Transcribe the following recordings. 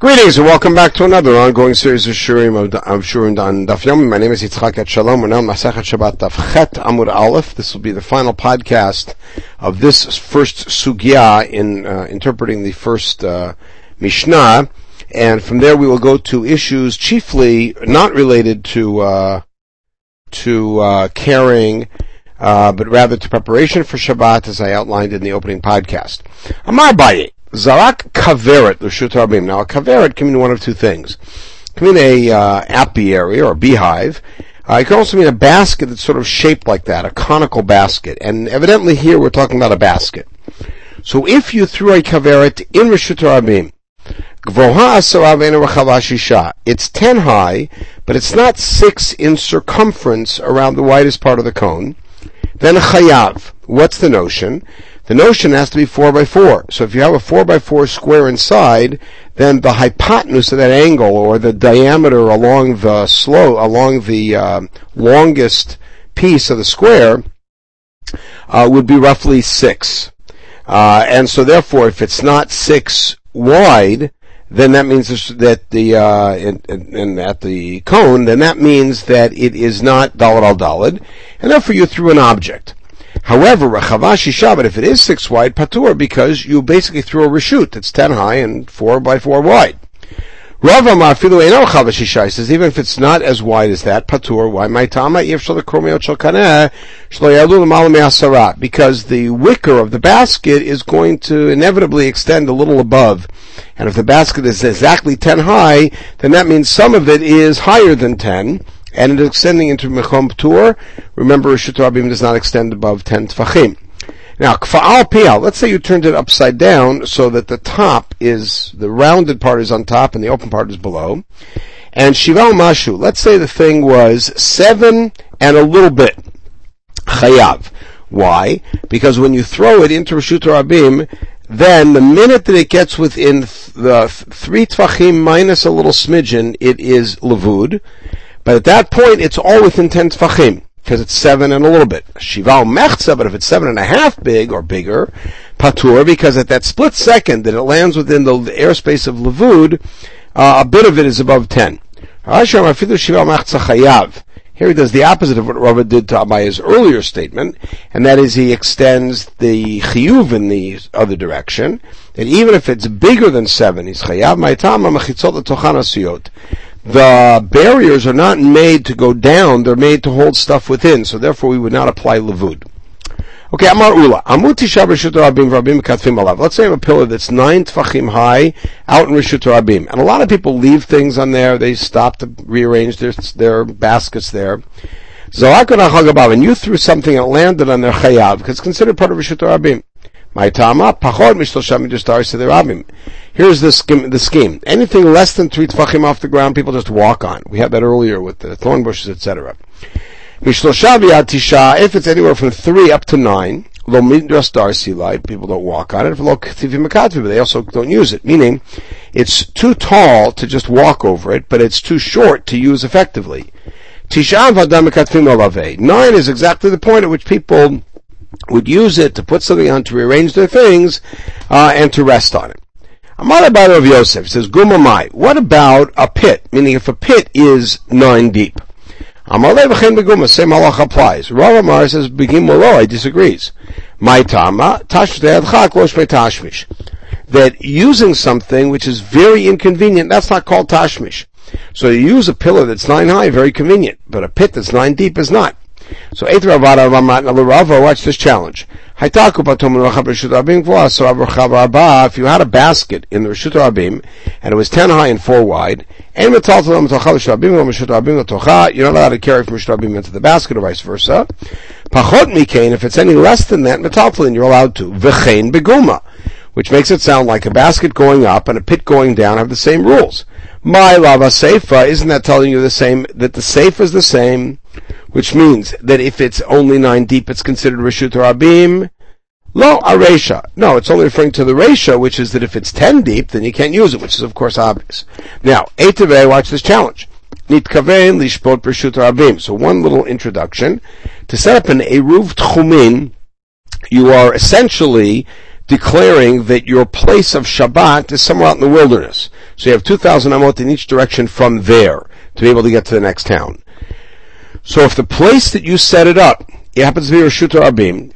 Greetings and welcome back to another ongoing series of Shurim of, of Shurim Daf Yomi. My name is Yitzchak at Shalom. We're now Masachet Shabbat Daf Chet Amud Aleph. This will be the final podcast of this first sugya in uh, interpreting the first uh, Mishnah, and from there we will go to issues chiefly not related to uh, to uh, caring. Uh, but rather to preparation for Shabbat, as I outlined in the opening podcast. Amar Baye, Zarak kaveret l'shut rabim. Now, a kaveret can mean one of two things. It can mean a uh, apiary or a beehive. Uh, it can also mean a basket that's sort of shaped like that, a conical basket. And evidently here we're talking about a basket. So if you threw a kaveret in Rishut Rabim, it's 10 high, but it's not 6 in circumference around the widest part of the cone. Then chayav. What's the notion? The notion has to be 4 by 4. So if you have a 4 by 4 square inside, then the hypotenuse of that angle, or the diameter along the slope, along the uh, longest piece of the square, uh, would be roughly 6. Uh, and so therefore, if it's not 6 wide, then that means that the uh, at the cone, then that means that it is not dalad al dalad, and therefore you threw an object. However, Rachavashi Shabbat, if it is six wide, patur, because you basically threw a reshut. That's ten high and four by four wide. Rav Amar Filu Eino Chavashisha says even if it's not as wide as that, patur. Why my tama? If shal kromeo shal kaneh shlo yalu Because the wicker of the basket is going to inevitably extend a little above, and if the basket is exactly ten high, then that means some of it is higher than ten and it is extending into Mechom Ptur. Remember, Rishut Rabim does not extend above 10 Tfachim. Now, Kfa'al Pial, let's say you turned it upside down so that the top is, the rounded part is on top and the open part is below. And Shival Mashu, let's say the thing was seven and a little bit. Chayav. Why? Because when you throw it into Rishut Rabim, then the minute that it gets within the three tvachim minus a little smidgen, it is levud. But at that point, it's all within 10 tfachim, because it's seven and a little bit. Shival mechza, but if it's seven and a half big or bigger, patur, because at that split second that it lands within the airspace of levud, uh, a bit of it is above 10. Here he does the opposite of what Rava did to Abaye's earlier statement, and that is he extends the chiyuv in the other direction, that even if it's bigger than seven, he's chayav ma'itama mechitzot siyot the barriers are not made to go down, they're made to hold stuff within, so therefore we would not apply levud. Okay, Amar Ula. Amut Tisha Rishut Rabim Rabim Katfim Alav. Let's say I have a pillar that's nine tfachim high out in Rishut Rabim. And a lot of people leave things on there, they stop to rearrange their, their baskets there. Zalakuna Hagabab and you threw something and landed on their chayav, because it's considered part of Rishut Rabim. My tama pachod mishlosha midustar rabim. Here's the scheme, the scheme. Anything less than three tefachim off the ground, people just walk on. We had that earlier with the thorn bushes, etc. Mishlosha tisha. If it's anywhere from three up to nine, lo midustar silai, people don't walk on it. Lo but they also don't use it. Meaning, it's too tall to just walk over it, but it's too short to use effectively. Nine is exactly the point at which people would use it to put something on to rearrange their things uh, and to rest on it. Amar about of Yosef says, Gumamai, what about a pit? Meaning if a pit is nine deep. Amar beguma, same halach applies. Rav Amar says, Begim disagrees. My tama, tashmish. That using something which is very inconvenient, that's not called tashmish. So you use a pillar that's nine high, very convenient, but a pit that's nine deep is not. So Eith Ravada Rava, watch this challenge. If you had a basket in the Rishut Rabim, and it was 10 high and 4 wide, you're not allowed to carry from Rishut Rabim into the basket or vice versa. if it's any less than that, metaltalin, you're allowed to. V'chein beguma, which makes it sound like a basket going up and a pit going down have the same rules. My lava seifa, isn't that telling you the same, that the safe is the same? Which means that if it's only nine deep, it's considered Rishut Rabim. Lo Aresha. No, it's only referring to the Resha, which is that if it's ten deep, then you can't use it, which is of course obvious. Now, Eitave, eh, watch this challenge. Nitkaven lishpot Rishut Rabim. So one little introduction. To set up an Eruv Tchumin, you are essentially declaring that your place of Shabbat is somewhere out in the wilderness. So you have 2,000 amot in each direction from there to be able to get to the next town. So if the place that you set it up, it happens to be Rashut Rabim,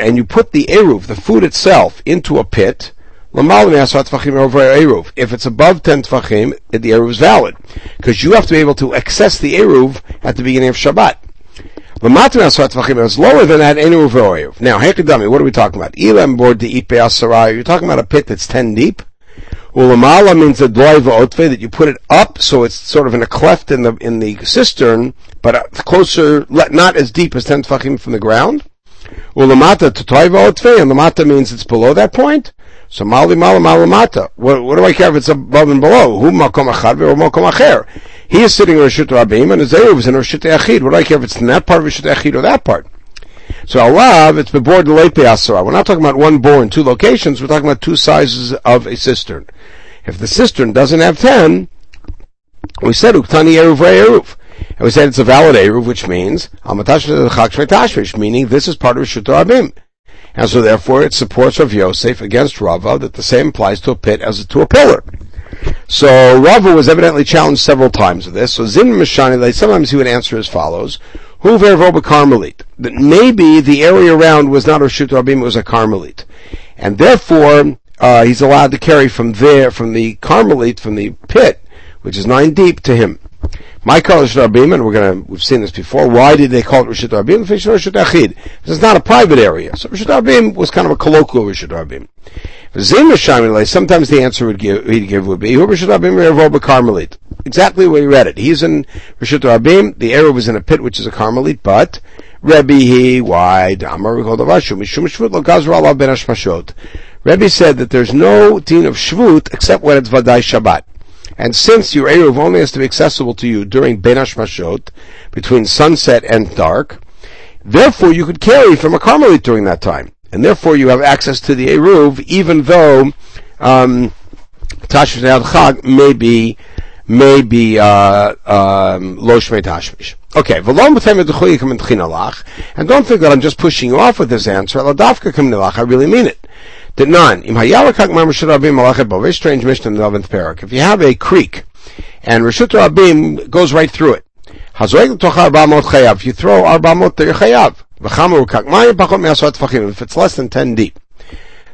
and you put the Eruv, the food itself, into a pit, if it's above 10 Tvachim, the Eruv is valid. Because you have to be able to access the Eruv at the beginning of Shabbat. It's lower than that, Eruv Now, Hekadami, what are we talking about? You're talking about a pit that's 10 deep? Ulamala means the doiva otve that you put it up so it's sort of in a cleft in the in the cistern, but uh, closer, not as deep as ten tefachim from the ground. Ulamata to toiva otve, and lamata means it's below that point. So mali mala malamata. What, what do I care if it's above and below? Who makom achad or makom acher? He is sitting in Rishut Rabim and his Eruv is in Rishut Echid. What do I care if it's in that part of Rishut Echid or that part? So Allah, it's bebor lepe asara. We're not talking about one bore in two locations. We're talking about two sizes of a cistern. If the cistern doesn't have ten, we said uktani eruv eruv. And we said it's a valid eruv, which means meaning this is part of Rishut Rabim. And so therefore it supports Rav Yosef against Rava that the same applies to a pit as to a pillar. So Rava was evidently challenged several times with this. So Zin Mishani, sometimes he would answer as follows. Hu vervoba Carmelite. That maybe the area around was not a Rishut Rabim, it was a Carmelite. And therefore, uh, he's allowed to carry from there, from the Carmelite, from the pit, which is nine deep, to him. My is Rabim, and we're gonna, we've seen this before. Why did they call it Rishut Rabim? Rishut Achid. This is not a private area. So Rishut Rabim was kind of a colloquial Rishut Rabim. Sometimes the answer would give, he'd give would be. Exactly where he read it. He's in Rishut Rabim, the area was in a pit which is a Carmelite, but Rebbe he, why, Ashmashot. Rebbe said that there's no din of Shvut except when it's Vadai Shabbat. And since your Eruv only has to be accessible to you during Ben Hashmashot, between sunset and dark, therefore you could carry from a Carmelite during that time. And therefore you have access to the Eruv, even though um, Tashmish Chag may be may be uh, um, tashmish. Okay, and don't think that I'm just pushing you off with this answer. I really mean it that none. Very strange mission in the 11th parak. If you have a creek, and Rishut Rabim goes right through it, if you throw arbamot, you're chayav. If it's less than 10 deep,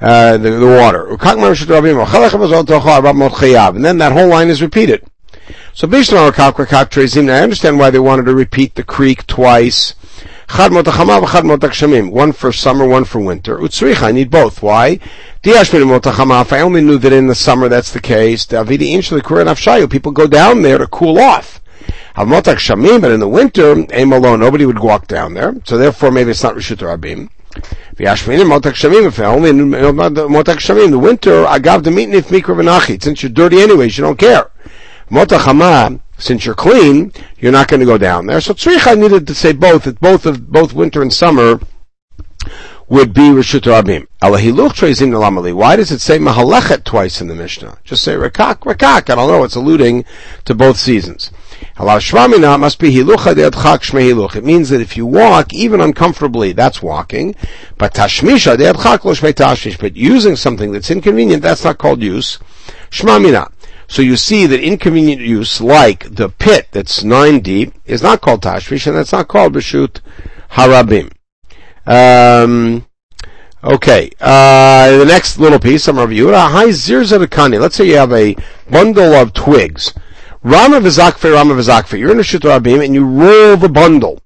uh, the, the water. And then that whole line is repeated. So I understand why they wanted to repeat the creek twice. One for summer, one for winter. Utsricha, I need both. Why? If I only knew that in the summer that's the case, people go down there to cool off. But in the winter, aim alone, nobody would walk down there. So therefore, maybe it's not Rishut Rabim. If I only knew Motak Shamim, in the winter, I got the meat if mikra Since you're dirty anyways, you don't care. Motachama, since you're clean, you're not going to go down there. So tzricha needed to say both, that both of, both winter and summer would be Rishut Rabim. Why does it say Mahalechet twice in the Mishnah? Just say Rakak, Rakak. I don't know, it's alluding to both seasons. Shvamina must be Hilucha Hiluch. It means that if you walk, even uncomfortably, that's walking. But Tashmisha de Adchak Lo Shme Tashmish. But using something that's inconvenient, that's not called use. Shmamina. So you see that inconvenient use, like the pit that's nine deep, is not called tashvish, and that's not called b'shut harabim. Um, okay, uh, the next little piece, I'm review Hi zirzadakani. Let's say you have a bundle of twigs. Rama v'zakfe, Rama v'zakfe. You're in a shut rabim, and you roll the bundle.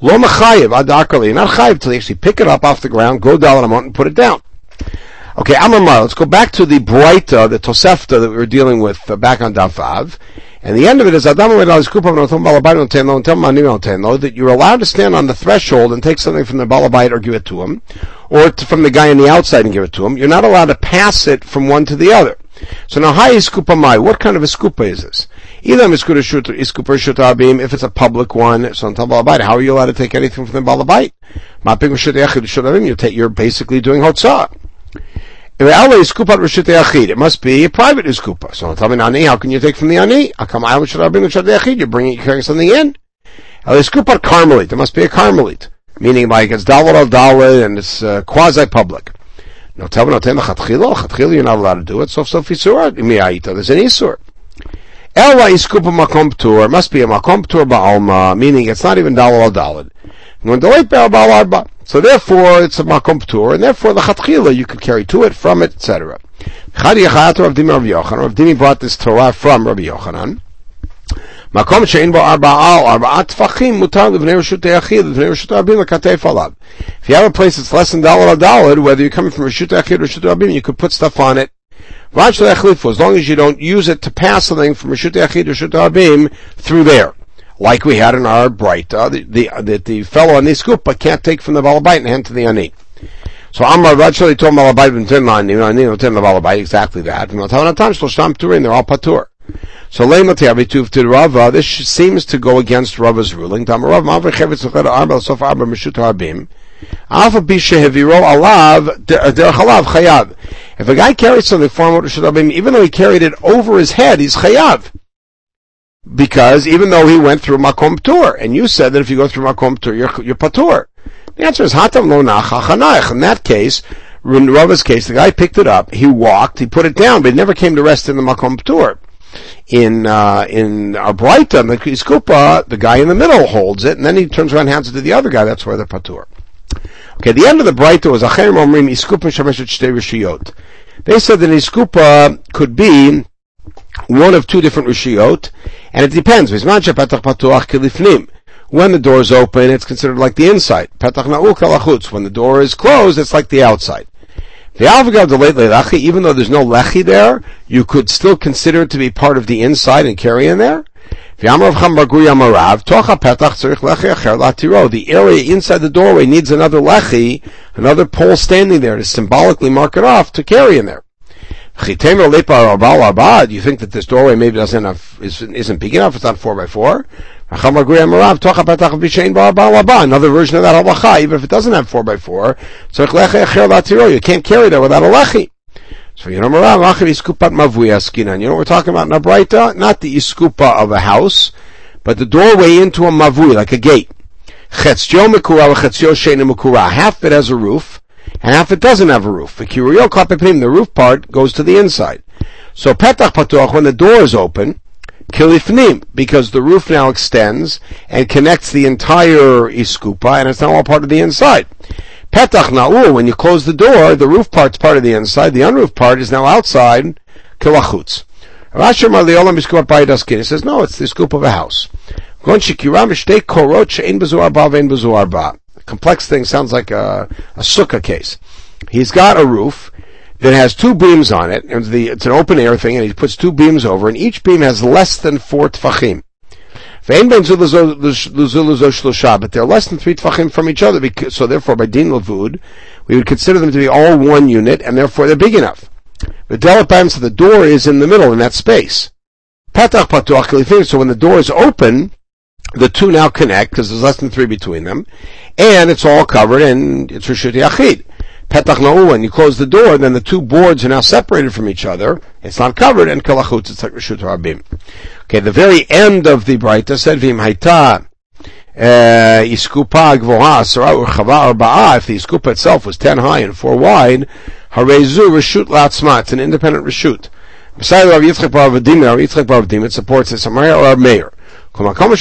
Lo machayev adakali. You're not chayev till you actually pick it up off the ground, go down on a mountain, and put it down. Okay, Amar let's go back to the Breita, the Tosefta that we were dealing with uh, back on Davav. And the end of it is that you're allowed to stand on the threshold and take something from the balabite or give it to him, or to, from the guy on the outside and give it to him. You're not allowed to pass it from one to the other. So now, hi iskupa mai. What kind of a skupa is this? If it's a public one, so on balabite, how are you allowed to take anything from the balabite? You're basically doing hotzah. It must be a private iskupa. So tell me, Ani, how can you take from the Ani? You're bringing, carrying something in. El iskupa carmelite. It must be a carmelite. Meaning like it's dalad al dalad and it's uh, quasi-public. No, tell me, no, tell me, you're not allowed to do it. Isur, mi'aita, there's an isur. Ela iskupa makom ptur, must be a makom ptur ba'alma, meaning it's not even dalal al dalad. When the late arba. So therefore, it's a makom ptur, and therefore the chatchila, you could carry to it, from it, etc. Chadi Yachat Rav Dimi Rav Yochanan. Rav Dimi brought this Torah from Rabbi Yochanan. מקום שאין בו ארבעה או ארבעה טפחים, מותר לבני רשות היחיד, לבני רשות הרבים לכתף עליו. If you have a place that's less than dollar a dollar, whether you're coming from רשות היחיד or רשות הרבים, you could put stuff on it. as long as you don't use it to pass something from Rishut Yachid to Rishut Abim through there. Like we had in our bright, uh, the, the, uh, the, the fellow on the skupa can't take from the Balabite and hand to the Ani. So Amar Rachel told Balabite and ten you know, and ten Balabite, exactly that. And Matanatam Shlosham Turin, they're all Patur. So Leimatiavituv to Rava, this seems to go against Rava's ruling. Tamarav Mavrichevitz Arba Sof Arba Mishut Harbim. Alpha Bishahiviro Alav Chayav. If a guy carries something from Meshut Harbim, even though he carried it over his head, he's Chayav. Because even though he went through Makom Tur, and you said that if you go through Makom Tur, you're, you're Patur. The answer is Hatam lo nachachanayach. In that case, in Rava's case, the guy picked it up, he walked, he put it down, but he never came to rest in the makom tour. In uh, in our Braita, the the guy in the middle holds it, and then he turns around and hands it to the other guy. That's where they're patur. Okay, the end of the Braita was Acher Omrim Iskupa Shameshet Shtei Rishiyot. They said that Iskupa could be one of two different Rishiyot, and it depends. When the door is open, it's considered like the inside. Petach na'ul kalachutz. When the door is closed, it's like the outside. The alvagav delayed lechi, even though there's no lechi there, you could still consider it to be part of the inside and carry in there. The area inside the doorway needs another lechi, another pole standing there to symbolically mark it off to carry in there. Do you think that this doorway maybe doesn't have, isn't big enough? It's not four by four. Another version of that halacha, even if it doesn't have 4x4, you can't carry that without a lechi. So you know, what we're talking about in a Braita? Not the iskupa of a house, but the doorway into a mavui, like a gate. Half it has a roof, and half it doesn't have a roof. The roof part goes to the inside. So petach patuach, when the door is open, kilifnim, because the roof now extends and connects the entire iskupa, and it's now all part of the inside. Petach na'ul, when you close the door, the roof part's part of the inside, the unroofed part is now outside, kilachutz. Rashi Marliolam Iskupa Bayidaskin. He says, no, it's the scoop of a house. Complex thing sounds like a, a sukkah case. He's got a roof, that has two beams on it, and the, it's an open air thing, and he puts two beams over, and each beam has less than four tfachim. But they're less than three tfachim from each other, because, so therefore by din lavud, we would consider them to be all one unit, and therefore they're big enough. The delapam, so the door is in the middle, in that space. Patach patuach so when the door is open, the two now connect, because there's less than three between them, and it's all covered, and it's Rishut Yachid petach na'u, when you close the door, then the two boards are now separated from each other. It's not covered, and kalachutz, it's like Rishut Rabim. Okay, the very end of the Braita said, Vim haita, uh, iskupa gvoha asara urchava if the iskupa itself was ten high and four wide, harezu reshut latzma, it's an independent reshut. Besides Rav Yitzchak Bar Vadim, Rav Yitzchak Bar Vadim, it supports a Samaria or a mayor. Anytime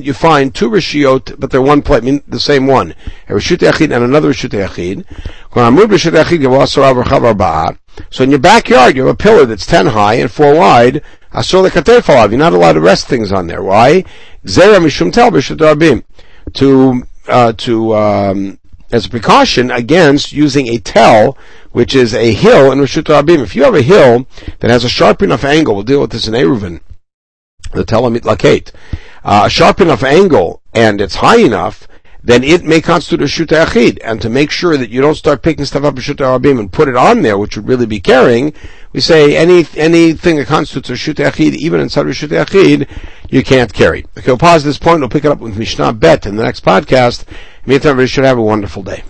you find two rishiot, but they're one plate, mean the same one, a rishut yachid and another rishut yachid. So in your backyard, you have a pillar that's ten high and four wide. You're not allowed to rest things on there. Why? To uh, to um, as a precaution against using a tell, which is a hill in Rishut Rabim. If you have a hill that has a sharp enough angle, we'll deal with this in Eruvin the telamit laket, uh, a sharp enough angle and it's high enough, then it may constitute a shuta achid. And to make sure that you don't start picking stuff up in shuta rabim and put it on there, which would really be carrying, we say any anything that constitutes a shuta achid, even inside a shuta achid, you can't carry. Okay, we'll pause this point. We'll pick it up with Mishnah Bet in the next podcast. Meantime, everybody should have a wonderful day.